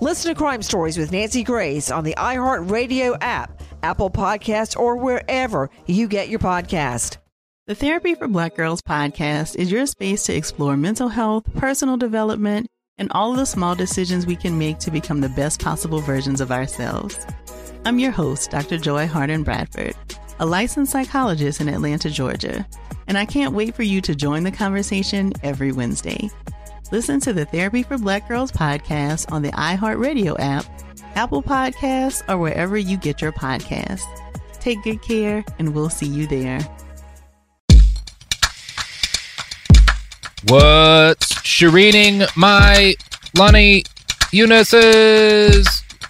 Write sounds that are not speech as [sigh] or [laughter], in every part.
Listen to Crime Stories with Nancy Grace on the iHeartRadio app, Apple Podcasts, or wherever you get your podcast. The Therapy for Black Girls podcast is your space to explore mental health, personal development, and all of the small decisions we can make to become the best possible versions of ourselves. I'm your host, Dr. Joy Harden Bradford, a licensed psychologist in Atlanta, Georgia, and I can't wait for you to join the conversation every Wednesday. Listen to the Therapy for Black Girls podcast on the iHeartRadio app, Apple Podcasts, or wherever you get your podcasts. Take good care, and we'll see you there. What's shareening my Lonnie Eunice's?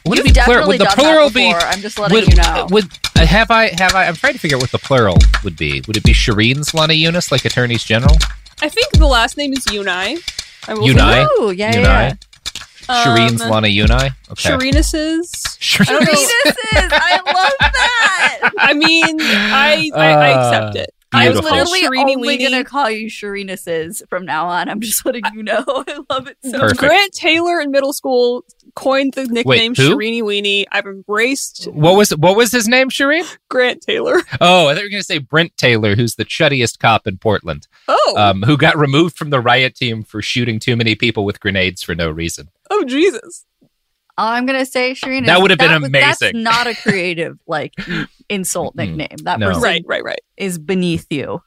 Would You've it be definitely plural? Would the done plural that be? I'm just letting would, you know. Would uh, have I have I? I'm trying to figure out what the plural would be. Would it be Shireen's Lonnie Eunice, like attorneys general? I think the last name is Unai. I will say Unai. that. Ooh, yeah, Unai. yeah. Shireen's Um, Lonnie Unai. Okay. Shireenus's. I don't know. Penises! I love that. [laughs] I mean, I I, I accept Uh, it. I was literally Literally Shireen only gonna call you Shireenuses from now on. I'm just letting you know. [laughs] I love it so Perfect. Grant Taylor in middle school coined the nickname who? Shireeny Weenie. I've embraced What was what was his name, Shireen? Grant Taylor. [laughs] Oh, I thought you were going to say Brent Taylor, who's the chuttiest cop in Portland, Oh, um, who got removed from the riot team for shooting too many people with grenades for no reason. oh Jesus! I'm gonna say Shireen. That would have been was- That's not a creative like insult [laughs] nickname. That No. person Right, right, right. is beneath you.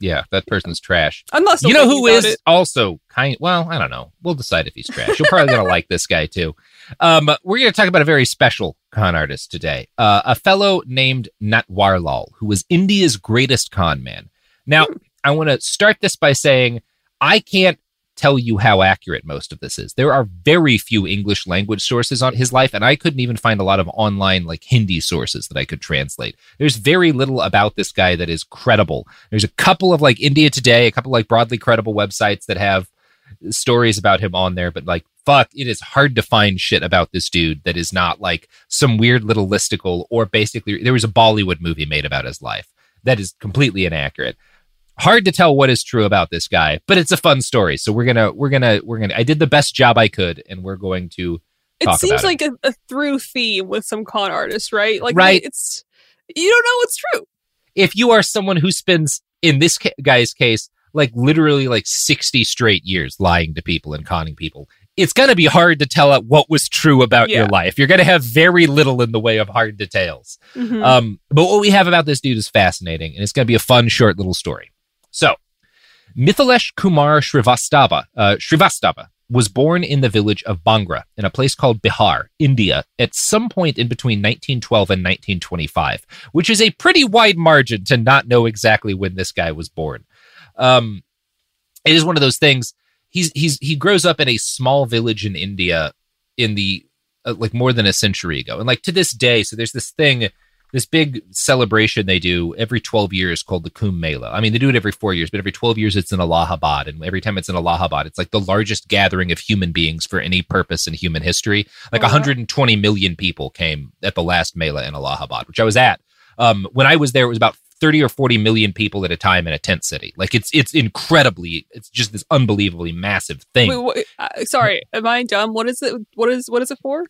Yeah, that person's trash. Still you know who is it. also kind well i don't know. We'll decide if he's trash. You're probably gonna [laughs] like this guy too. Um, we're gonna talk about a very special con artist today uh, a fellow named natwarlal who was india's greatest con man. Now i want to start this by saying i can't tell you how accurate most of this is. There are very few english language sources on his life and i couldn't even find a lot of online like hindi sources that i could translate. There's very little about this guy that is credible. There's a couple of like India Today, a couple like broadly credible websites that have stories about him on there, but like fuck, it is hard to find shit about this dude that is not like some weird little listicle or basically there was a Bollywood movie made about his life that is completely inaccurate. Hard to tell what is true about this guy, but it's a fun story. So we're gonna we're gonna we're gonna I did the best job I could, and we're going to It seems like a, a through theme with some con artists, right? Like, Right. It's you don't know what's true. if you are someone who spends in this ca- guy's case like literally like 60 straight years lying to people and conning people it's to be hard to tell what was true about your life you're to have very little in the way of hard details Mhm. um, but what we have about this dude is fascinating and it's to be a fun short little story so Mithilesh Kumar Srivastava, uh, was born in the village of Bangra in a place called Bihar, India, at some point in between 1912 and 1925, which is a pretty wide margin to not know exactly when this guy was born. Um, it is one of those things. He's he's he grows up in a small village in India in the uh, like more than a century ago, and like to this day. So there's this thing this big celebration they do every 12 years called the Kumbh Mela. I mean, they do it every four years, but every 12 years it's in Allahabad. And every time it's in Allahabad, it's like the largest gathering of human beings for any purpose in human history. Like Oh, wow. 120 million people came at the last Mela in Allahabad, which I was at. Um, when I was there, it was about 30 or 40 million people at a time in a tent city. Like it's it's incredibly, it's just this unbelievably massive thing. Wait, what, uh, sorry, am I dumb? What is it? What is what is it for?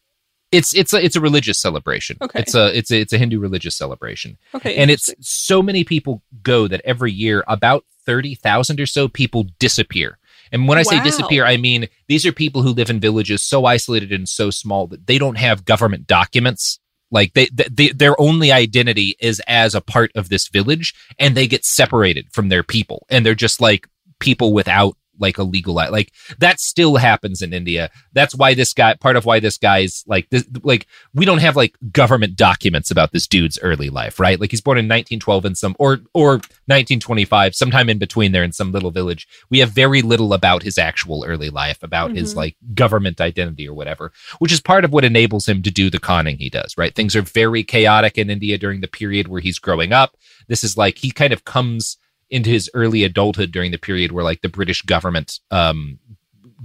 It's it's a it's a religious celebration. Okay. It's a it's a it's a Hindu religious celebration. Okay, And it's so many people go that every year about 30,000 or so people disappear. And when I say disappear, I mean these are people who live in villages so isolated and so small that they don't have government documents. Like they, they their only identity is as a part of this village and they get separated from their people and they're just like people without like a legal like that still happens in India. That's why this guy part of why this guy's like this like we don't have like government documents about this dude's early life, right? Like he's born in 1912 in some or or 1925, sometime in between there in some little village. We have very little about his actual early life, about his Mhm. like government identity or whatever, which is part of what enables him to do the conning he does, right? Things are very chaotic in India during the period where he's growing up. This is like he kind of comes into his early adulthood during the period where like the British government um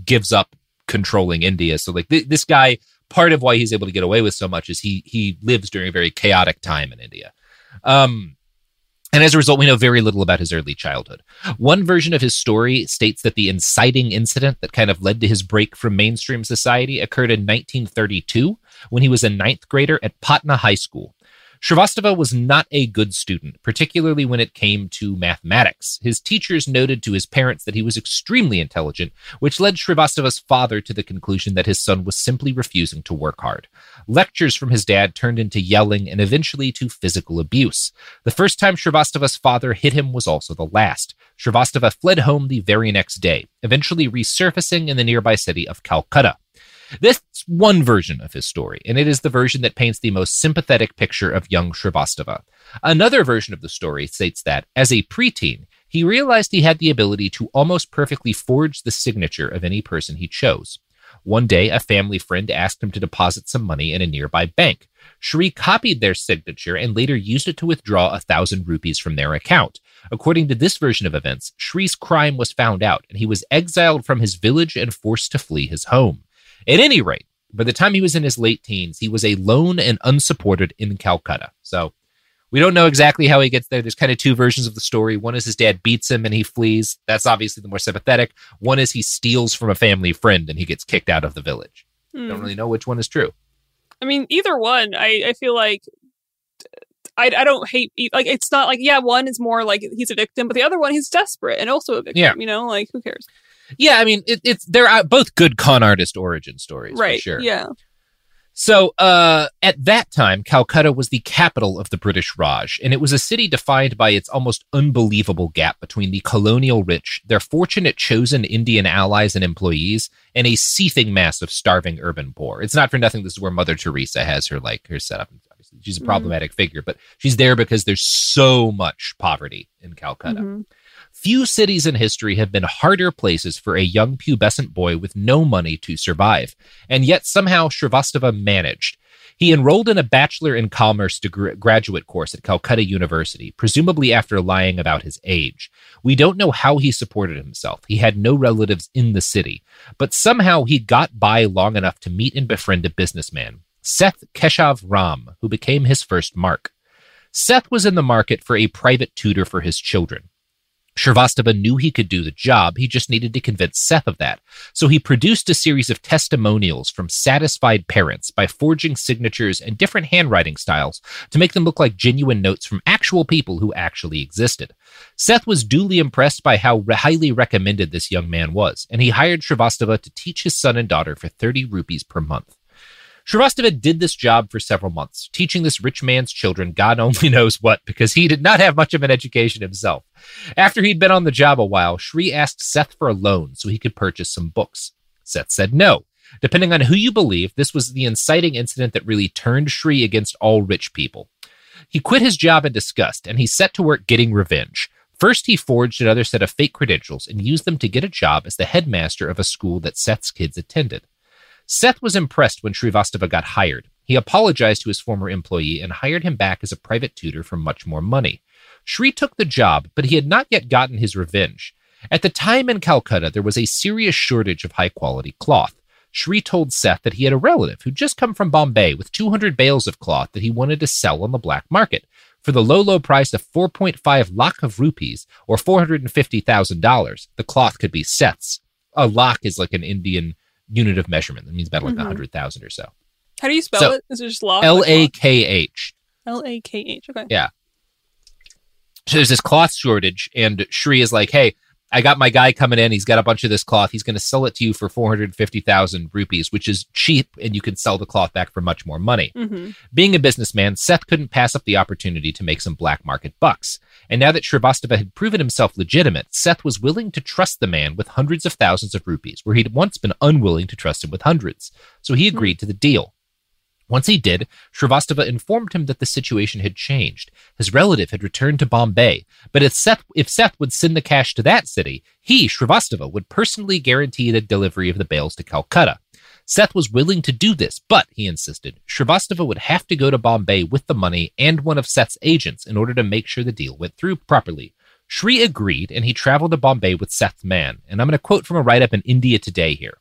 gives up controlling India. So like th- this guy, part of why he's able to get away with so much is he he lives during a very chaotic time in India. Um, and as a result, we know very little about his early childhood. One version of his story states that the inciting incident that kind of led to his break from mainstream society occurred in 1932 when he was a ninth grader at Patna High School. Srivastava was not a good student, particularly when it came to mathematics. His teachers noted to his parents that he was extremely intelligent, which led Srivastava's father to the conclusion that his son was simply refusing to work hard. Lectures from his dad turned into yelling and eventually to physical abuse. The first time Srivastava's father hit him was also the last. Srivastava fled home the very next day, eventually resurfacing in the nearby city of Calcutta. This is one version of his story, and it is the version that paints the most sympathetic picture of young Srivastava. Another version of the story states that, as a preteen, he realized he had the ability to almost perfectly forge the signature of any person he chose. One day, a family friend asked him to deposit some money in a nearby bank. Shri copied their signature and later used it to withdraw a thousand rupees from their account. According to this version of events, Shri's crime was found out and he was exiled from his village and forced to flee his home. At any rate, by the time he was in his late teens, he was alone and unsupported in Calcutta. So we don't know exactly how he gets there. There's kind of two versions of the story. One is his dad beats him and he flees. That's obviously the more sympathetic. One is he steals from a family friend and he gets kicked out of the village. Hmm. Don't really know which one is true. I mean, either one. I I feel like I I don't hate like it's not like yeah, one is more like he's a victim, but the other one he's desperate and also a victim. Yeah. You know, like who cares? Yeah, I mean, it, it's they're uh, both good con artist origin stories, right. For sure. Yeah. So, uh, at that time, Calcutta was the capital of the British Raj, and it was a city defined by its almost unbelievable gap between the colonial rich, their fortunate chosen Indian allies and employees, and a seething mass of starving urban poor. It's not for nothing this is where Mother Teresa has her like her setup. Obviously, she's a Mhm. problematic figure, but she's there because there's so much poverty in Calcutta. Mhm. Few cities in history have been harder places for a young pubescent boy with no money to survive, and yet somehow Srivastava managed. He enrolled in a Bachelor in Commerce degree, graduate course at Calcutta University, presumably after lying about his age. We don't know how he supported himself. He had no relatives in the city, but somehow he got by long enough to meet and befriend a businessman, Seth Keshav Ram, who became his first mark. Seth was in the market for a private tutor for his children. Srivastava knew he could do the job, he just needed to convince Seth of that. So he produced a series of testimonials from satisfied parents by forging signatures and different handwriting styles to make them look like genuine notes from actual people who actually existed. Seth was duly impressed by how highly recommended this young man was, and he hired Srivastava to teach his son and daughter for 30 rupees per month. Srivastava did this job for several months, teaching this rich man's children God only [laughs] knows what, because he did not have much of an education himself. After he'd been on the job a while, Shri asked Seth for a loan so he could purchase some books. Seth said no. Depending on who you believe, this was the inciting incident that really turned Shri against all rich people. He quit his job in disgust and he set to work getting revenge. First, he forged another set of fake credentials and used them to get a job as the headmaster of a school that Seth's kids attended. Seth was impressed when Srivastava got hired. He apologized to his former employee and hired him back as a private tutor for much more money. Shri took the job, but he had not yet gotten his revenge. At the time in Calcutta, there was a serious shortage of high quality cloth. Shri told Seth that he had a relative who'd just come from Bombay with 200 bales of cloth that he wanted to sell on the black market. For the low, low price of 4.5 lakh of rupees, or $450,000, the cloth could be Seth's. A lakh is like an Indian unit of measurement. That means about like Mhm. 100,000 or so. How do you spell So, it? Is it just law? L A K H. L A K H. Okay. Yeah. So there's this cloth shortage, and Shri is like, "Hey, I got my guy coming in. He's got a bunch of this cloth. He's going to sell it to you for four hundred fifty thousand rupees, which is cheap, and you can sell the cloth back for much more money." Mm-hmm. Being a businessman, Seth couldn't pass up the opportunity to make some black market bucks. And now that Shrivastava had proven himself legitimate, Seth was willing to trust the man with hundreds of thousands of rupees, where he'd once been unwilling to trust him with hundreds. So he hmm. agreed to the deal. Once he did, Shrivastava informed him that the situation had changed. His relative had returned to Bombay, but if Seth, if Seth would send the cash to that city, he, Shrivastava, would personally guarantee the delivery of the bales to Calcutta. Seth was willing to do this, but, he insisted, Shrivastava would have to go to Bombay with the money and one of Seth's agents in order to make sure the deal went through properly. Shri agreed, and he traveled to Bombay with Seth's man. And I'm going to quote from a write up in India Today here.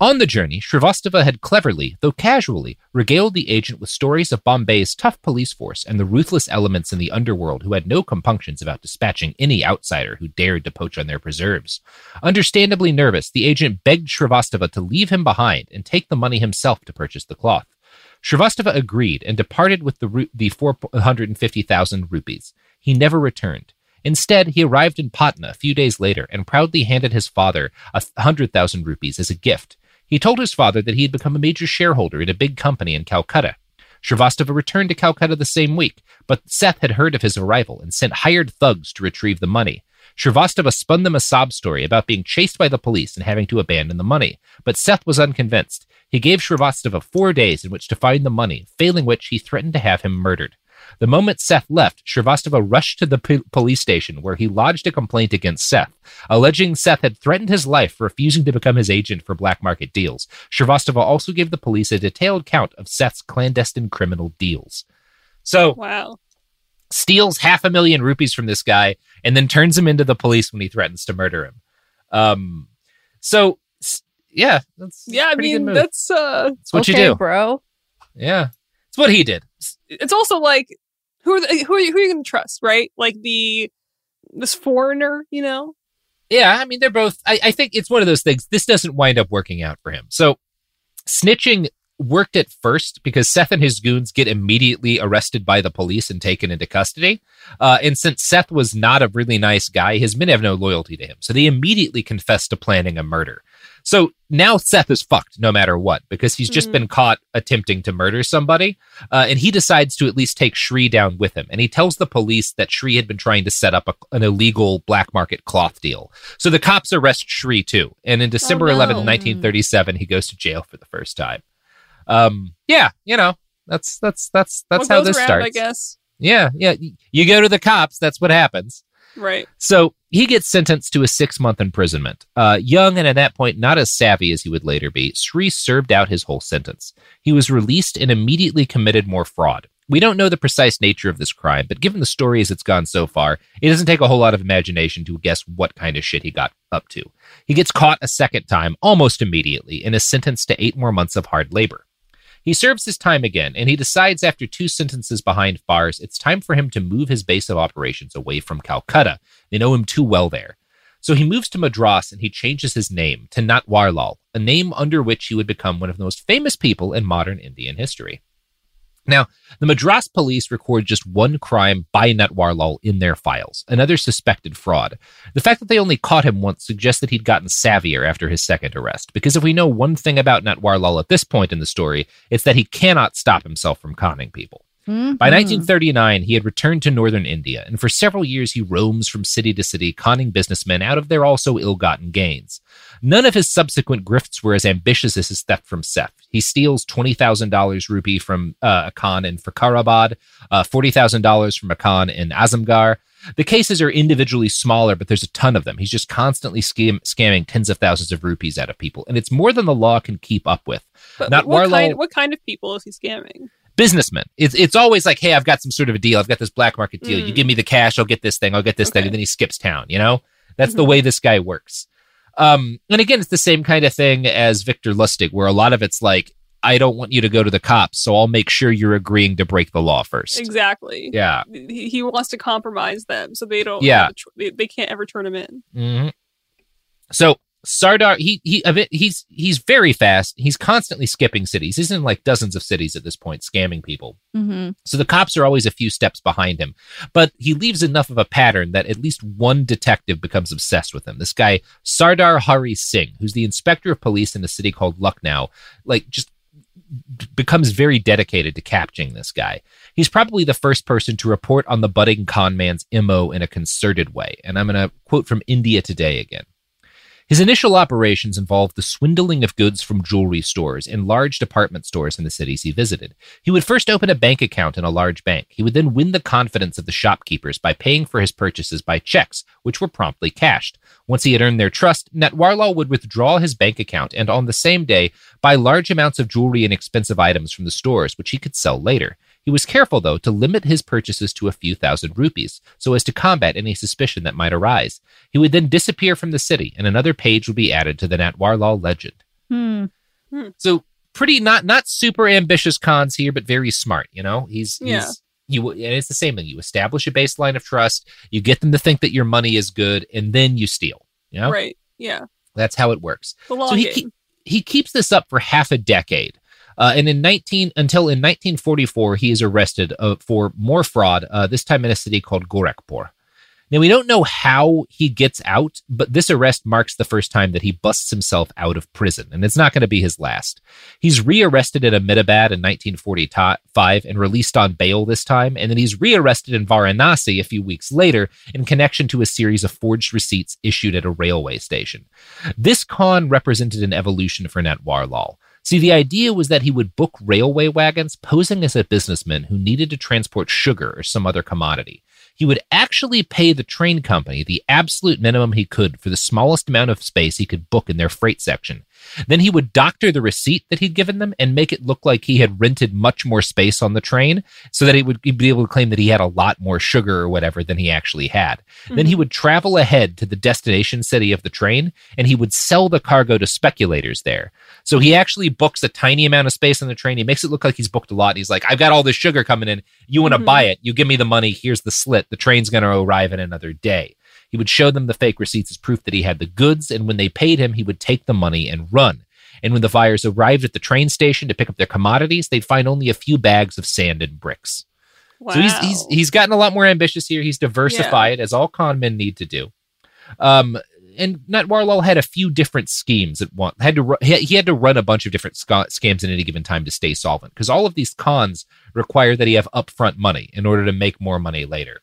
On the journey, Shrivastava had cleverly, though casually, regaled the agent with stories of Bombay's tough police force and the ruthless elements in the underworld who had no compunctions about dispatching any outsider who dared to poach on their preserves. Understandably nervous, the agent begged Shrivastava to leave him behind and take the money himself to purchase the cloth. Shrivastava agreed and departed with the, ru- the 450,000 rupees. He never returned. Instead, he arrived in Patna a few days later and proudly handed his father a hundred thousand rupees as a gift. He told his father that he had become a major shareholder in a big company in Calcutta. Shrivastava returned to Calcutta the same week, but Seth had heard of his arrival and sent hired thugs to retrieve the money. Shrivastava spun them a sob story about being chased by the police and having to abandon the money, but Seth was unconvinced. He gave Shrivastava four days in which to find the money, failing which he threatened to have him murdered. The moment Seth left, Shrivastava rushed to the p- police station where he lodged a complaint against Seth, alleging Seth had threatened his life for refusing to become his agent for black market deals. Shrivastava also gave the police a detailed count of Seth's clandestine criminal deals. So, Wow. steals half a million rupees from this guy and then turns him into the police when he threatens to murder him. Um, so yeah, that's Yeah, I mean that's uh That's what you Okay, do, bro. Yeah, what he did. it's also like who are the, who are you, who are you going to trust, right? Like the this foreigner, you know? Yeah, I mean they're both. I, I think it's one of those things. This doesn't wind up working out for him. So snitching worked at first because Seth and his goons get immediately arrested by the police and taken into custody. Uh, and since Seth was not a really nice guy, his men have no loyalty to him. So they immediately confess to planning a murder. So now Seth is fucked no matter what because he's just Mhm. been caught attempting to murder somebody. Uh, and he decides to at least take Shri down with him. And he tells the police that Shri had been trying to set up a, an illegal black market cloth deal. So the cops arrest Shri too. And in December no. 11th, 1937, he goes to jail for the first time. Um, yeah, you know, that's, that's, that's, that's What how this around, starts. I guess. Yeah. Yeah. You go to the cops. That's what happens. Right. So he gets sentenced to a six month imprisonment. Uh, young and at that point not as savvy as he would later be, Sri served out his whole sentence. He was released and immediately committed more fraud. We don't know the precise nature of this crime, but given the story as it's gone so far, it doesn't take a whole lot of imagination to guess what kind of shit he got up to. He gets caught a second time almost immediately and is sentenced to eight more months of hard labor. He serves his time again, and he decides after two sentences behind bars, it's time for him to move his base of operations away from Calcutta. They know him too well there. So he moves to Madras and he changes his name to Natwarlal, a name under which he would become one of the most famous people in modern Indian history. Now, the Madras police record just one crime by Natwarlal in their files, another suspected fraud. The fact that they only caught him once suggests that he'd gotten savvier after his second arrest, because if we know one thing about Natwarlal at this point in the story, it's that he cannot stop himself from conning people. By 1939, he had returned to northern India, and for several years he roams from city to city, conning businessmen out of their also ill gotten gains. None of his subsequent grifts were as ambitious as his theft from Seth. He steals $20,000 rupee from uh, a Khan in Fakarabad, uh, $40,000 from a Khan in Azamgarh. The cases are individually smaller, but there's a ton of them. He's just constantly scam- scamming tens of thousands of rupees out of people, and it's more than the law can keep up with. But Not what Warlow, kind? What kind of people is he scamming? Businessmen. It's it's always like, hey, I've got some sort of a deal. I've got this black market deal. You Mm. give me the cash, I'll get this thing. I'll get this thing, and then he skips town. You know, that's the Mhm. way this guy works. Um, and again, it's the same kind of thing as Victor Lustig, where a lot of it's like, I don't want you to go to the cops, so I'll make sure you're agreeing to break the law first. Exactly. Yeah. He, he wants to compromise them so they don't. Yeah. tr- they, they can't ever turn him in. hmm So Sardar, he he he's he's very fast. He's constantly skipping cities. He's in like dozens of cities at this point, scamming people. Mm-hmm. So the cops are always a few steps behind him, but he leaves enough of a pattern that at least one detective becomes obsessed with him. This guy, Sardar Hari Singh, who's the inspector of police in a city called Lucknow, like just becomes very dedicated to capturing this guy. He's probably the first person to report on the budding con man's MO in a concerted way. And I'm going to quote from India Today again. His initial operations involved the swindling of goods from jewelry stores and large department stores in the cities he visited. He would first open a bank account in a large bank. He would then win the confidence of the shopkeepers by paying for his purchases by checks, which were promptly cashed. Once he had earned their trust, Natwarlal would withdraw his bank account and on the same day buy large amounts of jewelry and expensive items from the stores, which he could sell later. He was careful, though, to limit his purchases to a few thousand rupees, so as to combat any suspicion that might arise. He would then disappear from the city, and another page would be added to the Natwarlal legend. Hmm. So pretty not not super ambitious cons here, but very smart. You know, he's Yeah. he's you and it's the same thing. You establish a baseline of trust, you get them to think that your money is good, and then you steal. You know, Right. Yeah. that's how it works. The long so he game. keep, he keeps this up for half a decade. Uh, and in 19 until in 1944 he is arrested uh, for more fraud uh, this time in a city called Gorakhpur. Now we don't know how he gets out, but this arrest marks the first time that he busts himself out of prison, and it's not going to be his last. He's rearrested at Ahmedabad in 1945 and released on bail this time, and then he's rearrested in Varanasi a few weeks later in connection to a series of forged receipts issued at a railway station. This con represented an evolution for Natwarlal. See, the idea was that he would book railway wagons posing as a businessman who needed to transport sugar or some other commodity. He would actually pay the train company the absolute minimum he could for the smallest amount of space he could book in their freight section. Then he would doctor the receipt that he'd given them and make it look like he had rented much more space on the train so that he would be able to claim that he had a lot more sugar or whatever than he actually had. Then he would travel ahead to the destination city of the train and he would sell the cargo to speculators there. So he actually books a tiny amount of space on the train. He makes it look like he's booked a lot. He's like, I've got all this sugar coming in. You want to Mhm. buy it? You give me the money. Here's the slit. The train's going to arrive in another day. He would show them the fake receipts as proof that he had the goods. And when they paid him, he would take the money and run. And when the buyers arrived at the train station to pick up their commodities, they'd find only a few bags of sand and bricks. Wow. So he's he's he's gotten a lot more ambitious here. He's diversified, as all con men need to do. Um, and Natwarlal had a few different schemes at once. Had to ru- he had to run a bunch of different sca- scams at any given time to stay solvent because all of these cons require that he have upfront money in order to make more money later.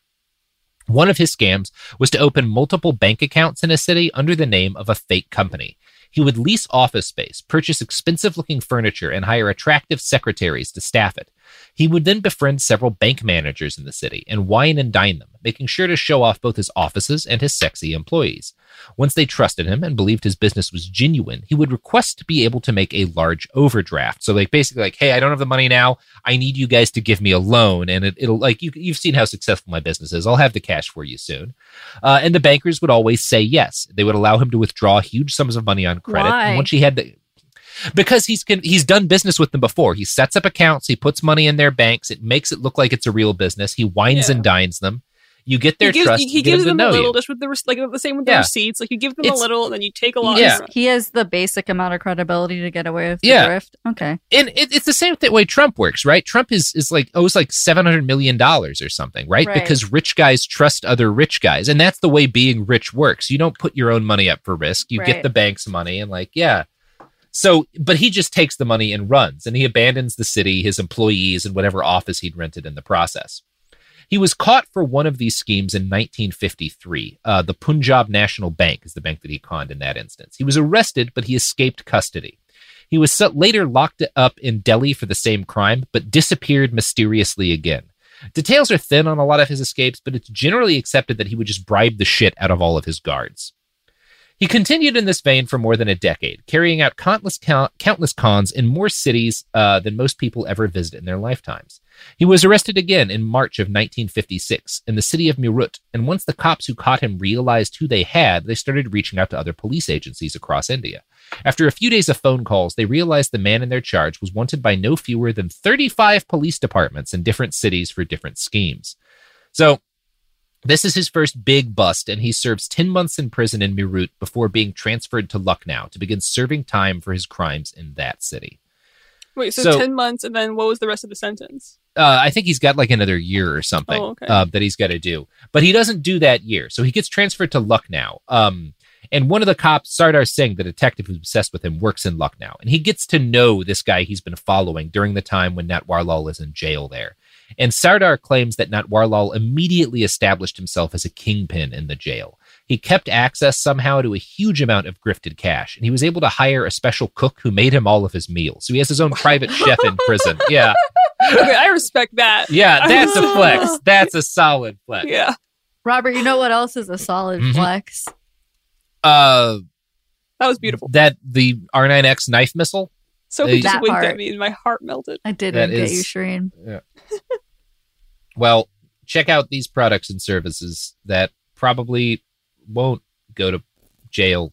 One of his scams was to open multiple bank accounts in a city under the name of a fake company. He would lease office space, purchase expensive looking furniture, and hire attractive secretaries to staff it. He would then befriend several bank managers in the city and wine and dine them, making sure to show off both his offices and his sexy employees. Once they trusted him and believed his business was genuine, he would request to be able to make a large overdraft. So, like, basically, like, hey, I don't have the money now. I need you guys to give me a loan, and it, it'll like you, you've seen how successful my business is. I'll have the cash for you soon. Uh, and the bankers would always say yes. They would allow him to withdraw huge sums of money on credit. Once he had the because he's con- he's done business with them before. He sets up accounts, he puts money in their banks. It makes it look like it's a real business. He wines Yeah. and dines them. You get their he gives, trust. he, he gives them them a little you. just with the res- like the same with the Yeah. receipts. Like you give them It's- a little, and then you take a lot. Yeah. He has the basic amount of credibility to get away with the Yeah. grift. Okay. and it, it's the same th- way Trump works, right? Trump is is like owes like seven hundred million dollars or something, right? Right. Because rich guys trust other rich guys, and that's the way being rich works. You don't put your own money up for risk; you Right. get the bank's money, and like, yeah. So, but he just takes the money and runs, and he abandons the city, his employees, and whatever office he'd rented in the process. He was caught for one of these schemes in 1953. Uh, the Punjab National Bank is the bank that he conned in that instance. He was arrested, but he escaped custody. He was later locked up in Delhi for the same crime, but disappeared mysteriously again. Details are thin on a lot of his escapes, but it's generally accepted that he would just bribe the shit out of all of his guards. He continued in this vein for more than a decade, carrying out countless, countless cons in more cities uh, than most people ever visit in their lifetimes. He was arrested again in March of 1956 in the city of Meerut, and once the cops who caught him realized who they had, they started reaching out to other police agencies across India. After a few days of phone calls, they realized the man in their charge was wanted by no fewer than 35 police departments in different cities for different schemes. So, this is his first big bust, and he serves 10 months in prison in Meerut before being transferred to Lucknow to begin serving time for his crimes in that city. Wait, so, so 10 months, and then what was the rest of the sentence? Uh, I think he's got like another year or something oh, okay. uh, that he's got to do. But he doesn't do that year. So he gets transferred to Lucknow. Um, and one of the cops, Sardar Singh, the detective who's obsessed with him, works in Lucknow. And he gets to know this guy he's been following during the time when Natwarlal is in jail there. And Sardar claims that Natwarlal immediately established himself as a kingpin in the jail. He kept access somehow to a huge amount of grifted cash, and he was able to hire a special cook who made him all of his meals. So he has his own private chef in prison. [laughs] Yeah. Okay, I respect that. Yeah, that's a flex. [laughs] That's a solid flex. Yeah. Robert, you know what else is a solid mm-hmm. flex? Uh that was beautiful. That the R9X knife missile. Sophie just winked at me and my heart melted. I did not get you, Shireen. Yeah. [laughs] well, check out these products and services that probably won't go to jail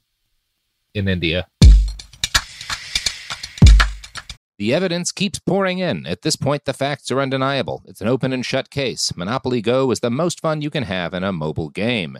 in India. The evidence keeps pouring in. At this point, the facts are undeniable. It's an open and shut case. Monopoly Go is the most fun you can have in a mobile game.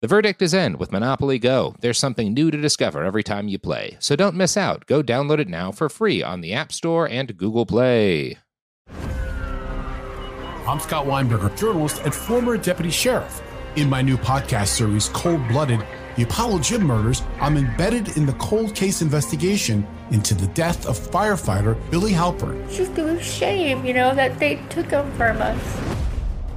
The verdict is in with Monopoly Go. There's something new to discover every time you play. So don't miss out. Go download it now for free on the App Store and Google Play. I'm Scott Weinberger, journalist and former deputy sheriff. In my new podcast series, Cold Blooded The Apollo Gym Murders, I'm embedded in the cold case investigation into the death of firefighter Billy Halpern. It's just a shame, you know, that they took him from us.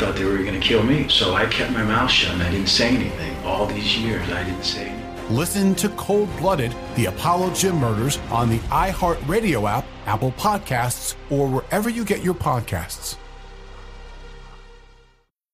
Thought they were going to kill me, so I kept my mouth shut and I didn't say anything. All these years, I didn't say anything. Listen to Cold Blooded, the Apollo Gym Murders on the iHeartRadio app, Apple Podcasts, or wherever you get your podcasts.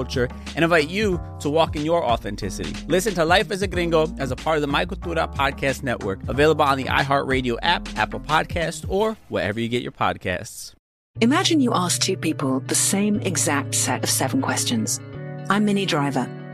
culture and invite you to walk in your authenticity. Listen to Life as a Gringo as a part of the My Cultura Podcast Network, available on the iHeartRadio app, Apple Podcast, or wherever you get your podcasts. Imagine you ask two people the same exact set of seven questions. I'm Minnie Driver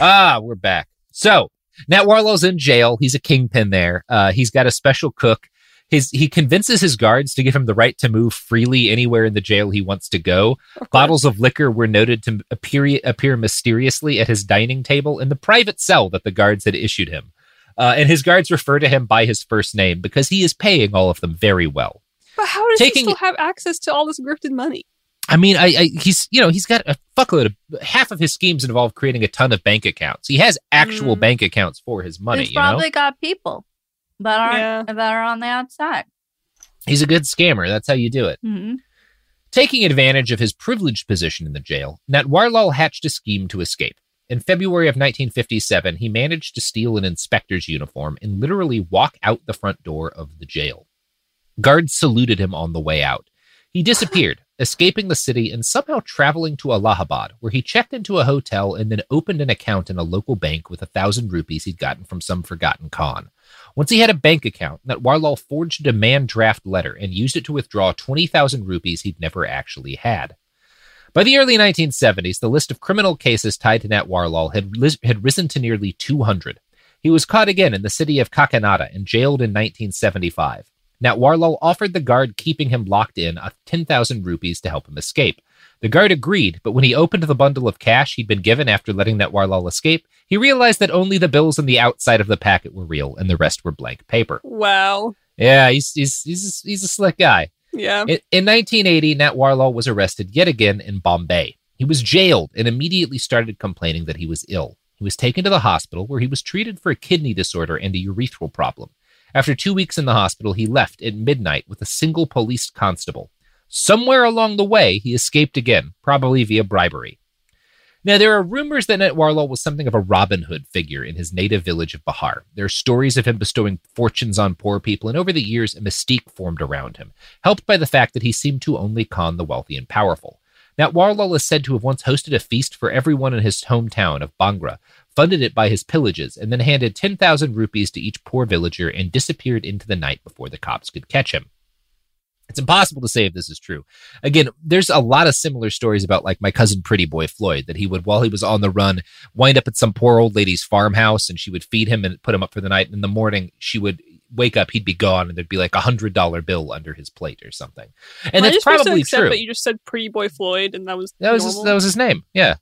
Ah, we're back. So Natwarlal's in jail. He's a kingpin there. Uh, he's got a special cook. His he convinces his guards to give him the right to move freely anywhere in the jail he wants to go. Bottles of liquor were noted to appear appear mysteriously at his dining table in the private cell that the guards had issued him. Uh, and his guards refer to him by his first name because he is paying all of them very well. But how does Taking- he still have access to all this grifted money? I mean, I, I he's you know he's got a fuckload of half of his schemes involve creating a ton of bank accounts. He has actual bank accounts for his money. He's You know, probably got people that aren't that are on the outside. he's a good scammer. That's how you do it. hmm Taking advantage of his privileged position in the jail, Natwarlal hatched a scheme to escape. In February of 1957, he managed to steal an inspector's uniform and literally walk out the front door of the jail. Guards saluted him on the way out. He disappeared, escaping the city and somehow traveling to Allahabad, where he checked into a hotel and then opened an account in a local bank with a thousand rupees he'd gotten from some forgotten con. Once he had a bank account, Natwarlal forged a demand draft letter and used it to withdraw 20,000 rupees he'd never actually had. By the early 1970s, the list of criminal cases tied to Natwarlal had, had risen to nearly 200. He was caught again in the city of Kakinada and jailed in 1975. Natwarlal offered the guard keeping him locked in uh, a 10,000 rupees to help him escape. The guard agreed, but when he opened the bundle of cash he'd been given after letting Natwarlal escape, he realized that only the bills on the outside of the packet were real and the rest were blank paper. Wow. Yeah, he's he's he's he's a slick guy. Yeah. In, in 1980, Natwarlal was arrested yet again in Bombay. He was jailed and immediately started complaining that he was ill. He was taken to the hospital where he was treated for a kidney disorder and a urethral problem. After two weeks in the hospital, he left at midnight with a single police constable. Somewhere along the way, he escaped again, probably via bribery. Now, there are rumors that Natwarlal was something of a Robin Hood figure in his native village of Bahar. There are stories of him bestowing fortunes on poor people, and over the years, a mystique formed around him, helped by the fact that he seemed to only con the wealthy and powerful. Natwarlal is said to have once hosted a feast for everyone in his hometown of Bangra, funded it by his pillages, and then handed 10,000 rupees to each poor villager and disappeared into the night before the cops could catch him. It's impossible to say if this is true. Again, there's a lot of similar stories about like my cousin Pretty Boy Floyd that he would, while he was on the run, wind up at some poor old lady's farmhouse and she would feed him and put him up for the night. And in the morning, she would wake up, he'd be gone, and there'd be like a hundred dollar bill under his plate or something. And that's just supposed to probably true. But you just said Pretty Boy Floyd, and that was That was his, that was his name. Yeah,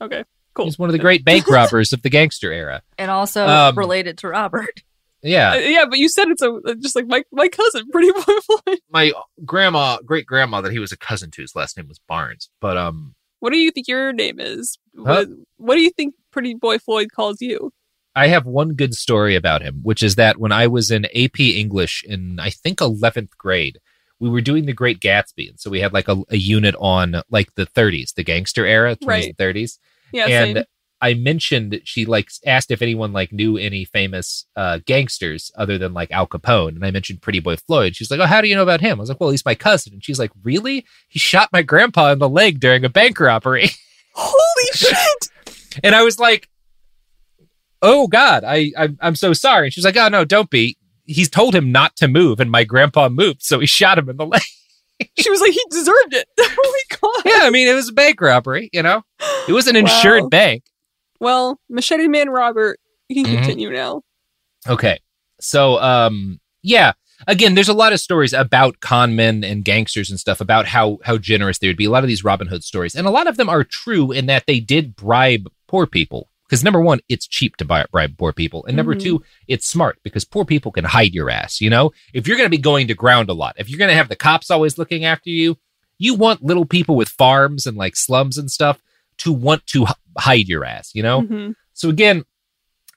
okay. Cool. he's one of the great bank [laughs] robbers of the gangster era. And also Um, related to Robert. Yeah, Uh, yeah, but you said it's a just like my my cousin, Pretty [laughs] Boy Floyd. my grandma, great grandma that he was a cousin to, his last name was Barnes. But um, What do you think your name is? Huh? What, what do you think Pretty Boy Floyd calls you? I have one good story about him, which is that when I was in AP English in I think eleventh grade, we were doing the Great Gatsby, and so we had like a, a unit on like the 30s, the gangster era, 20s Right. and 30s. Yeah, and same. I mentioned she like asked if anyone like knew any famous uh, gangsters other than like Al Capone, and I mentioned Pretty Boy Floyd. She's like, "Oh, how do you know about him?" I was like, "Well, he's my cousin," and she's like, "Really? He shot my grandpa in the leg during a bank robbery." [laughs] Holy shit! And I was like, "Oh God, I I'm, I'm so sorry." And she's like, "Oh no, don't be." He's told him not to move, and my grandpa moved, so he shot him in the leg. She was like, he deserved it. [laughs] oh my god. yeah, I mean, it was a bank robbery. You know, it was an insured Wow. bank. Well, Machete Man Robert, you can Mhm. continue now. Okay. So, um, yeah. Again, there's a lot of stories about con men and gangsters and stuff about how how generous they would be. A lot of these Robin Hood stories, and a lot of them are true in that they did bribe poor people. Because number one, it's cheap to buy, bribe poor people. And number Mhm. two, it's smart because poor people can hide your ass. You know, if you're going to be going to ground a lot, if you're going to have the cops always looking after you, you want little people with farms and like slums and stuff to want to h- hide your ass, you know? Mhm. So again,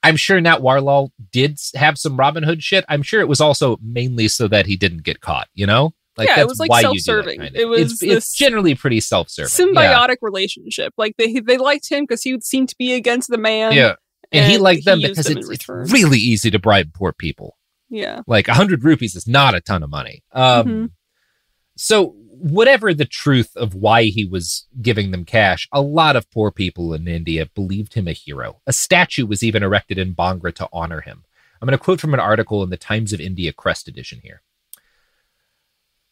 I'm sure Natwarlal did have some Robin Hood shit. I'm sure it was also mainly so that he didn't get caught, you know? Yeah, it was, like, why you that self-serving. kind It was it's, it's generally pretty self-serving. symbiotic relationship. Like they they liked him because he seemed to be against the man. Yeah. yeah. And, he liked them used because them it's, it's really easy to bribe poor people. yeah. Like a hundred rupees is not a ton of money. Um, Mhm. So whatever the truth of why he was giving them cash, a lot of poor people in India believed him a hero. A statue was even erected in Bangra to honor him. I'm going to quote from an article in the Times of India Crest edition here.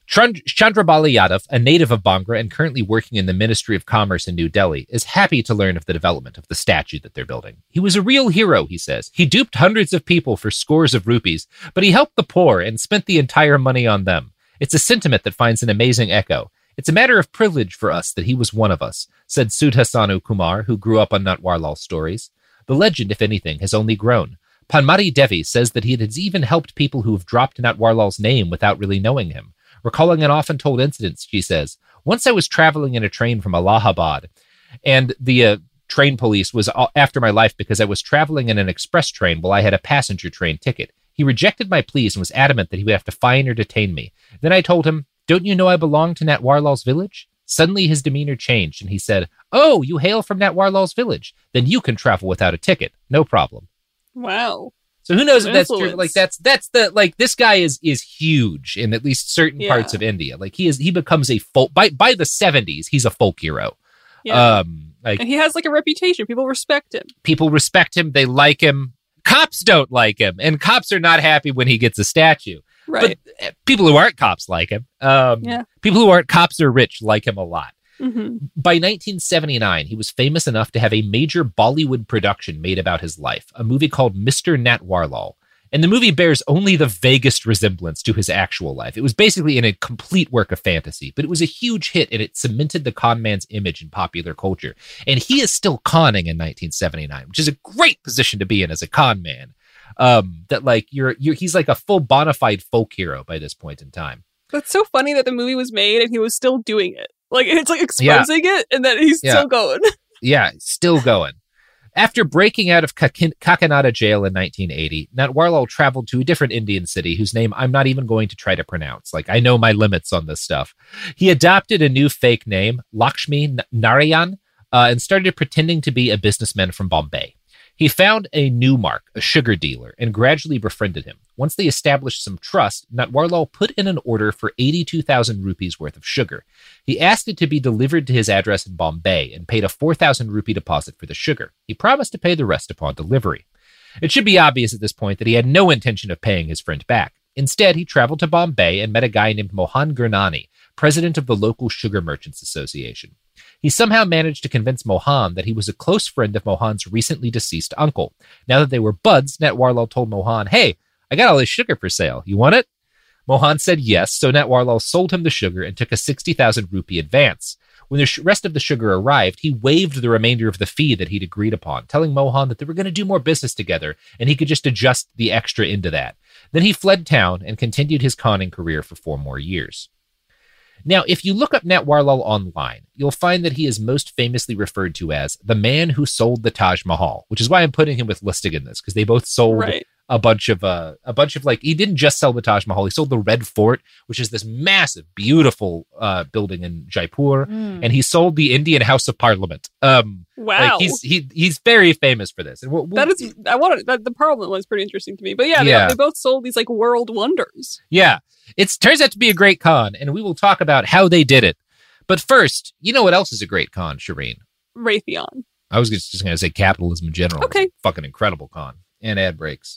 Chand- Chandrabali Yadav, a native of Bangra and currently working in the Ministry of Commerce in New Delhi, is happy to learn of the development of the statue that they're building. He was a real hero, he says. He duped hundreds of people for scores of rupees, but he helped the poor and spent the entire money on them. It's a sentiment that finds an amazing echo. It's a matter of privilege for us that he was one of us, said Sudhasanu Kumar, who grew up on Natwarlal's stories. The legend, if anything, has only grown. Panmari Devi says that he has even helped people who have dropped Natwarlal's name without really knowing him. Recalling an often told incident, she says, Once I was traveling in a train from Allahabad, and the uh, train police was after my life because I was traveling in an express train while I had a passenger train ticket. He rejected my pleas and was adamant that he would have to fine or detain me. Then I told him, Don't you know I belong to Nat Natwarlal's village? Suddenly his demeanor changed and he said, Oh, you hail from Nat Natwarlal's village. Then you can travel without a ticket. No problem. Wow. So who knows if that's true? Like that's that's the like this guy is is huge in at least certain Yeah. parts of India. Like he is he becomes a folk by by the seventies, he's a folk hero. Yeah. Um like and he has like a reputation. People respect him. people respect him, they like him. Cops don't like him, and cops are not happy when he gets a statue. Right. But people who aren't cops like him. Um, Yeah. People who aren't cops or rich like him a lot. Hmm By 1979, he was famous enough to have a major Bollywood production made about his life, a movie called Mr. Natwarlal. And the movie bears only the vaguest resemblance to his actual life. It was basically in a complete work of fantasy, but it was a huge hit and it cemented the con man's image in popular culture. And he is still conning in 1979, which is a great position to be in as a con man. Um, that like you're you're he's like a full bona fide folk hero by this point in time. That's so funny that the movie was made and he was still doing it. Like it's like Yeah. exposing it and then he's Yeah. still going. [laughs] Yeah, still going. After breaking out of Kakin- Kakinada jail in 1980, Natwarlal traveled to a different Indian city whose name I'm not even going to try to pronounce. Like, I know my limits on this stuff. He adopted a new fake name, Lakshmi Narayan, uh, and started pretending to be a businessman from Bombay. He found a new mark, a sugar dealer, and gradually befriended him. Once they established some trust, Natwarlal put in an order for 82,000 rupees worth of sugar. He asked it to be delivered to his address in Bombay and paid a 4,000 rupee deposit for the sugar. He promised to pay the rest upon delivery. It should be obvious at this point that he had no intention of paying his friend back. Instead, he traveled to Bombay and met a guy named Mohan Gurnani, president of the local Sugar Merchants Association. He somehow managed to convince Mohan that he was a close friend of Mohan's recently deceased uncle. Now that they were buds, Natwarlal told Mohan, Hey, I got all this sugar for sale. You want it? Mohan said yes, so Natwarlal sold him the sugar and took a 60,000 rupee advance. When the rest of the sugar arrived, he waived the remainder of the fee that he'd agreed upon, telling Mohan that they were going to do more business together and he could just adjust the extra into that. Then he fled town and continued his conning career for four more years. Now, if you look up Natwarlal online, you'll find that he is most famously referred to as the man who sold the Taj Mahal, which is why I'm putting him with Lustig in this because they both sold Right. A bunch of uh, a bunch of like he didn't just sell the Taj Mahal, he sold the Red Fort, which is this massive, beautiful uh, building in Jaipur, Mm. and he sold the Indian House of Parliament. Um, Wow. like he's he he's very famous for this. And we'll, we'll- That is, I wanted that the Parliament one's pretty interesting to me. But yeah, Yeah. They, they both sold these like world wonders. Yeah, it turns out to be a great con, and we will talk about how they did it. But first, you know what else is a great con, Shireen? Raytheon. I was just going to say capitalism in general. Okay. fucking incredible con and ad breaks.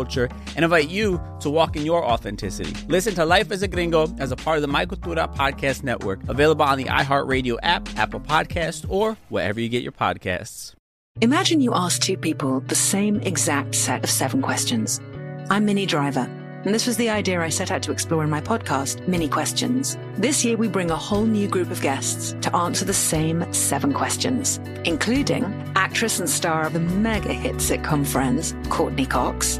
and invite you to walk in your authenticity. Listen to Life as a Gringo as a part of the My Cultura Podcast Network, available on the iHeartRadio app, Apple Podcast, or wherever you get your podcasts. Imagine you ask two people the same exact set of seven questions. I'm Minnie Driver. And this was the idea I set out to explore in my podcast, Minnie Questions. This year, we bring a whole new group of guests to answer the same seven questions, including actress and star of the mega hit sitcom Friends, Courteney Cox.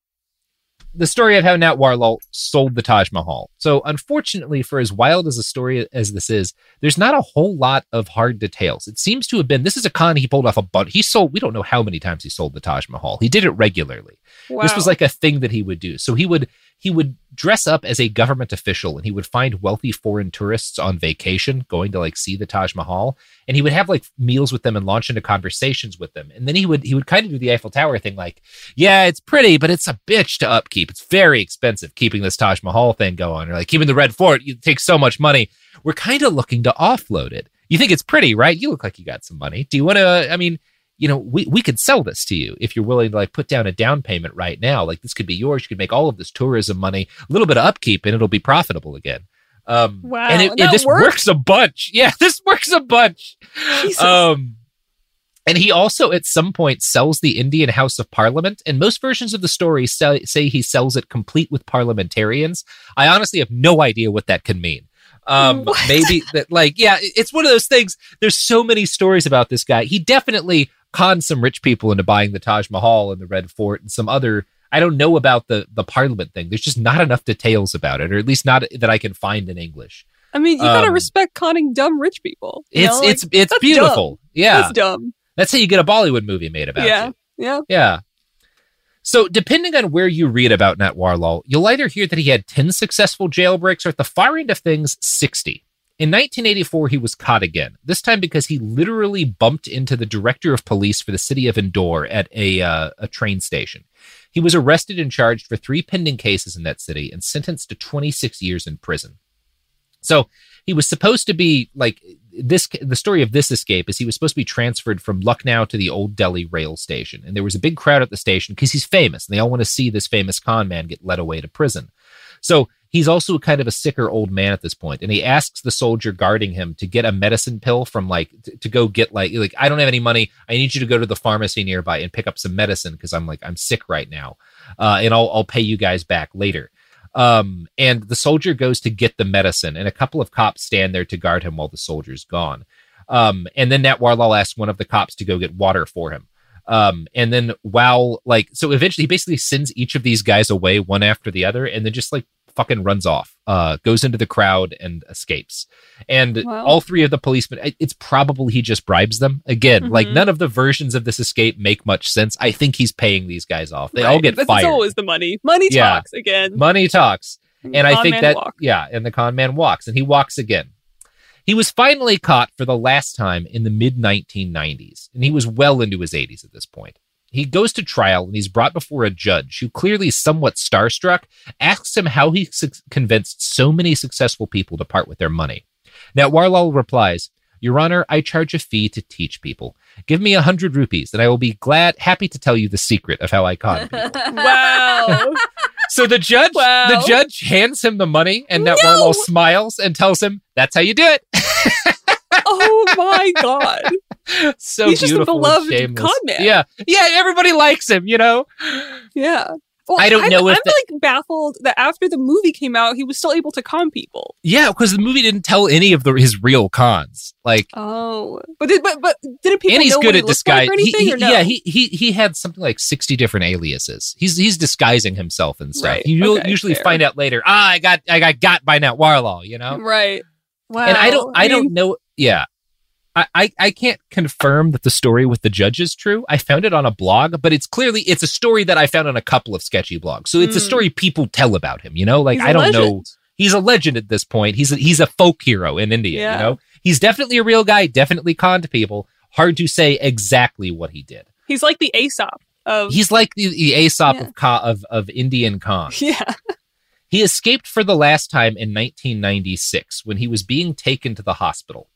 the story of how Natwarlal sold the Taj Mahal. So, unfortunately, for as wild as a story as this is, there's not a whole lot of hard details. It seems to have been this is a con he pulled off a bunch. He sold, we don't know how many times he sold the Taj Mahal. He did it regularly. Wow. This was like a thing that he would do. So, he would he would dress up as a government official and he would find wealthy foreign tourists on vacation going to like see the Taj Mahal. And he would have like meals with them and launch into conversations with them. And then he would he would kind of do the Eiffel Tower thing like yeah it's pretty but it's a bitch to upkeep. It's very expensive keeping this Taj Mahal thing going or like keeping the Red Fort it takes so much money. We're kind of looking to offload it. You think it's pretty right? You look like you got some money. Do you want to I mean you know, we, we could sell this to you if you're willing to like put down a down payment right now. Like this could be yours. You could make all of this tourism money, a little bit of upkeep, and it'll be profitable again. Um, Wow, and it, it- this worked? works a bunch. [laughs] Yeah, this works a bunch. Jesus. Um, and he also at some point sells the Indian House of Parliament, and most versions of the story say, say he sells it complete with parliamentarians. I honestly have no idea what that can mean. Um, What? maybe that, like, yeah, it's one of those things. There's so many stories about this guy. He definitely conned some rich people into buying the Taj Mahal and the Red Fort and some other. I don't know about the the Parliament thing. There's just not enough details about it, or at least not that I can find in English. I mean, you gotta Um, respect conning dumb rich people. It's? Like, it's it's beautiful. dumb. Yeah, That's dumb. That's how you get a Bollywood movie made about it. yeah. you. Yeah. Yeah. So, depending on where you read about Natwarlal, you'll either hear that he had 10 successful jailbreaks or at the far end of things, 60. In 1984, he was caught again, this time because he literally bumped into the director of police for the city of Indore at a, uh, a train station. He was arrested and charged for three pending cases in that city and sentenced to 26 years in prison. So he was supposed to be like this. The story of this escape is he was supposed to be transferred from Lucknow to the Old Delhi rail station, and there was a big crowd at the station because he's famous, and they all want to see this famous con man get led away to prison. So he's also kind of a sicker old man at this point, and he asks the soldier guarding him to get a medicine pill from like to go get like like I don't have any money. I need you to go to the pharmacy nearby and pick up some medicine because I'm like I'm sick right now, uh, and I'll I'll pay you guys back later. Um, and the soldier goes to get the medicine, and a couple of cops stand there to guard him while the soldier's gone. Um, and then Natwarlal asks one of the cops to go get water for him. Um, and then while like, so eventually he basically sends each of these guys away one after the other, and then just like fucking runs off, uh, goes into the crowd and escapes. And Wow. all three of the policemen, it's probably he just bribes them again. Like Mhm. none of the versions of this escape make much sense. I think he's paying these guys off. They all get That's fired. always the money. Money Yeah. talks again. Money talks. And And I think that, walk. yeah, and the con man walks, and he walks again. He was finally caught for the last time in the mid 1990s, and he was well into his 80s at this point. He goes to trial and he's brought before a judge who, clearly somewhat starstruck, asks him how he su- convinced so many successful people to part with their money. Natwarlal replies, Your Honor, I charge a fee to teach people. Give me a hundred rupees, and I will be glad, happy to tell you the secret of how I con [laughs] people. wow. [laughs] So the judge, Wow. the judge hands him the money, and Natwarlal smiles and tells him, "That's how you do it." [laughs] oh my god. [laughs] so He's just a beloved con man. Yeah, yeah. Everybody likes him, you know. Yeah. Well, I don't I'm, know if I'm that- like baffled that after the movie came out, he was still able to con people. Yeah, because the movie didn't tell any of the, his real cons. Like, Oh, but did but but didn't people and he's know good what he at looked disguise. like he, he- no? Yeah, he, he he had something like sixty different aliases. He's he's disguising himself and stuff. Right, You okay, usually fair. find out later. Ah, I got I got got by Natwarlal. You know. right. Wow. and I don't I, mean, don't know yeah. I, I, I can't confirm that the story with the judge is true. I found it on a blog, but it's clearly it's a story that I found on a couple of sketchy blogs. So it's a Mm. story people tell about him, you know? Like I don't know. He's a legend at this point. He's a, he's a folk hero in India, Yeah. you know? He's definitely a real guy, definitely conned people. Hard to say exactly what he did. He's like the Aesop of He's like the, the Aesop Yeah. of, con, of of Indian con. [laughs] yeah. He escaped for the last time in 1996 when he was being taken to the hospital.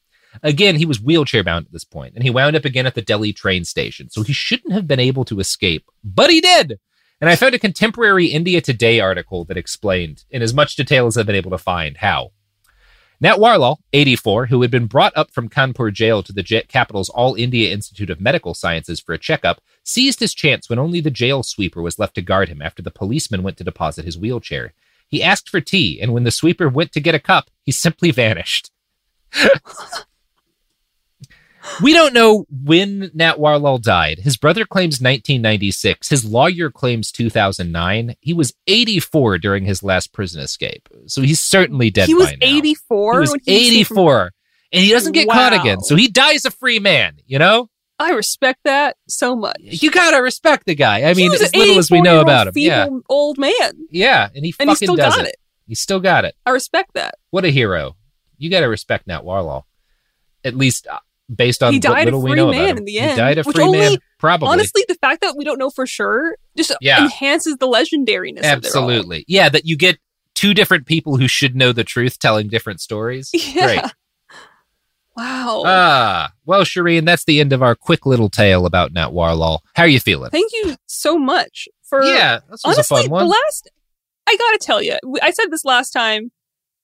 Again, he was wheelchair bound at this point, and he wound up again at the Delhi train station, so he shouldn't have been able to escape, but he did. And I found a contemporary India Today article that explained, in as much detail as I've been able to find, how. Natwarlal, 84, who had been brought up from Kanpur jail to the capital's All India Institute of Medical Sciences for a checkup, seized his chance when only the jail sweeper was left to guard him after the policeman went to deposit his wheelchair. He asked for tea, and when the sweeper went to get a cup, he simply vanished. [laughs] we don't know when Natwarlal died. His brother claims 1996. His lawyer claims 2009. He was 84 during his last prison escape, so he's certainly dead. he was by now. 84 He was when he escaped from- 84, and he doesn't get caught again, so he dies a free man. You know, I respect that so much. you gotta respect the guy. I mean, as little as we know about him, yeah, old man, yeah, and he and he fucking still does got it. it. He still got it. I respect that. What a hero! You got to respect Natwarlal, at least based on he what died a little we free know man about him. in the end. He died a free only, man, probably. Honestly, the fact that we don't know for sure just Yeah. enhances the legendariness. Of it. Absolutely, yeah. That you get two different people who should know the truth telling different stories. [laughs] Yeah. Great. Wow. Ah, well, Shireen, that's the end of our quick little tale about Natwarlal. How are you feeling? Thank you so much for Yeah, this was a honestly, fun one. The last, I gotta tell you, I said this last time,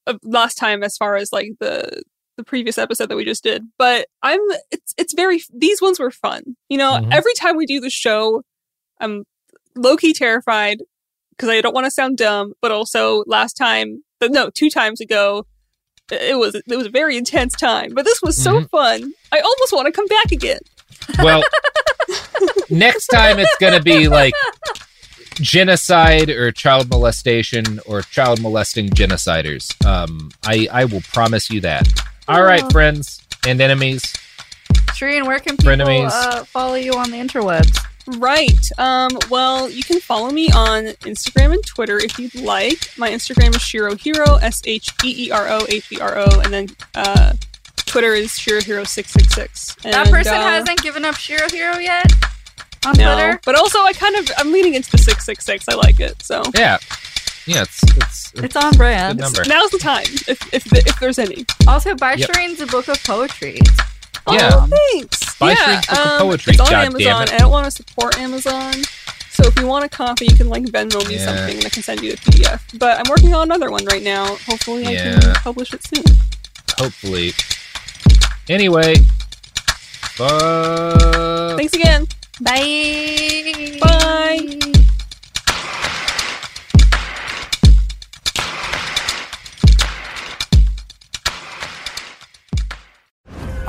uh, last time as far as like the the previous episode that we just did, but I'm it's it's very these ones were fun. You know, Mhm. every time we do the show, I'm low key terrified because I don't want to sound dumb, but also last time, but no, two times ago. It was it was a very intense time, but this was so Mhm. fun. I almost want to come back again. Well, [laughs] next time it's going to be like genocide or child molestation or child molesting genociders. Um, I I will promise you that. All right, Oh. friends and enemies. Shireen, where can people Frenemies. uh, follow you on the interwebs? Right. Um, well, you can follow me on Instagram and Twitter if you'd like. My Instagram is Shiro Hero, S H E E R O H E R O, and then uh, Twitter is Shiro Hero six six six. that person hasn't given up Shiro Hero yet on no, Twitter. but also I kind of I'm leaning into the six six six. I like it. So Yeah, yeah. It's it's It's on brand. Good number. now's the time if if, if there's any. Also, buy Yep. A book of poetry. Yeah. Oh, thanks. Buy yeah, Shireen's Book of um, Poetry, It's on God Amazon. damn it. I don't want to support Amazon. So if you want a copy, you can like Venmo me Yeah. something and I can send you the PDF. But I'm working on another one right now. Hopefully I Yeah. can publish it soon. hopefully. Anyway, fuck. Thanks again. Bye. Bye.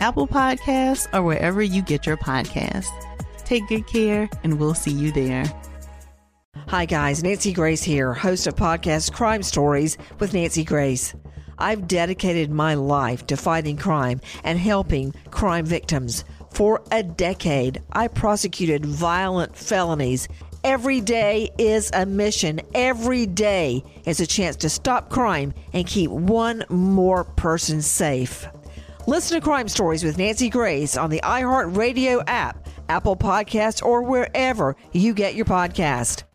Apple Podcasts, or wherever you get your podcasts. Take good care, and we'll see you there. Hi, guys. Nancy Grace here, host of podcast Crime Stories with Nancy Grace. I've dedicated my life to fighting crime and helping crime victims. For a decade, I prosecuted violent felonies. Every day is a mission. Every day is a chance to stop crime and keep one more person safe. Listen to Crime Stories with Nancy Grace on the iHeartRadio app, Apple Podcasts, or wherever you get your podcast.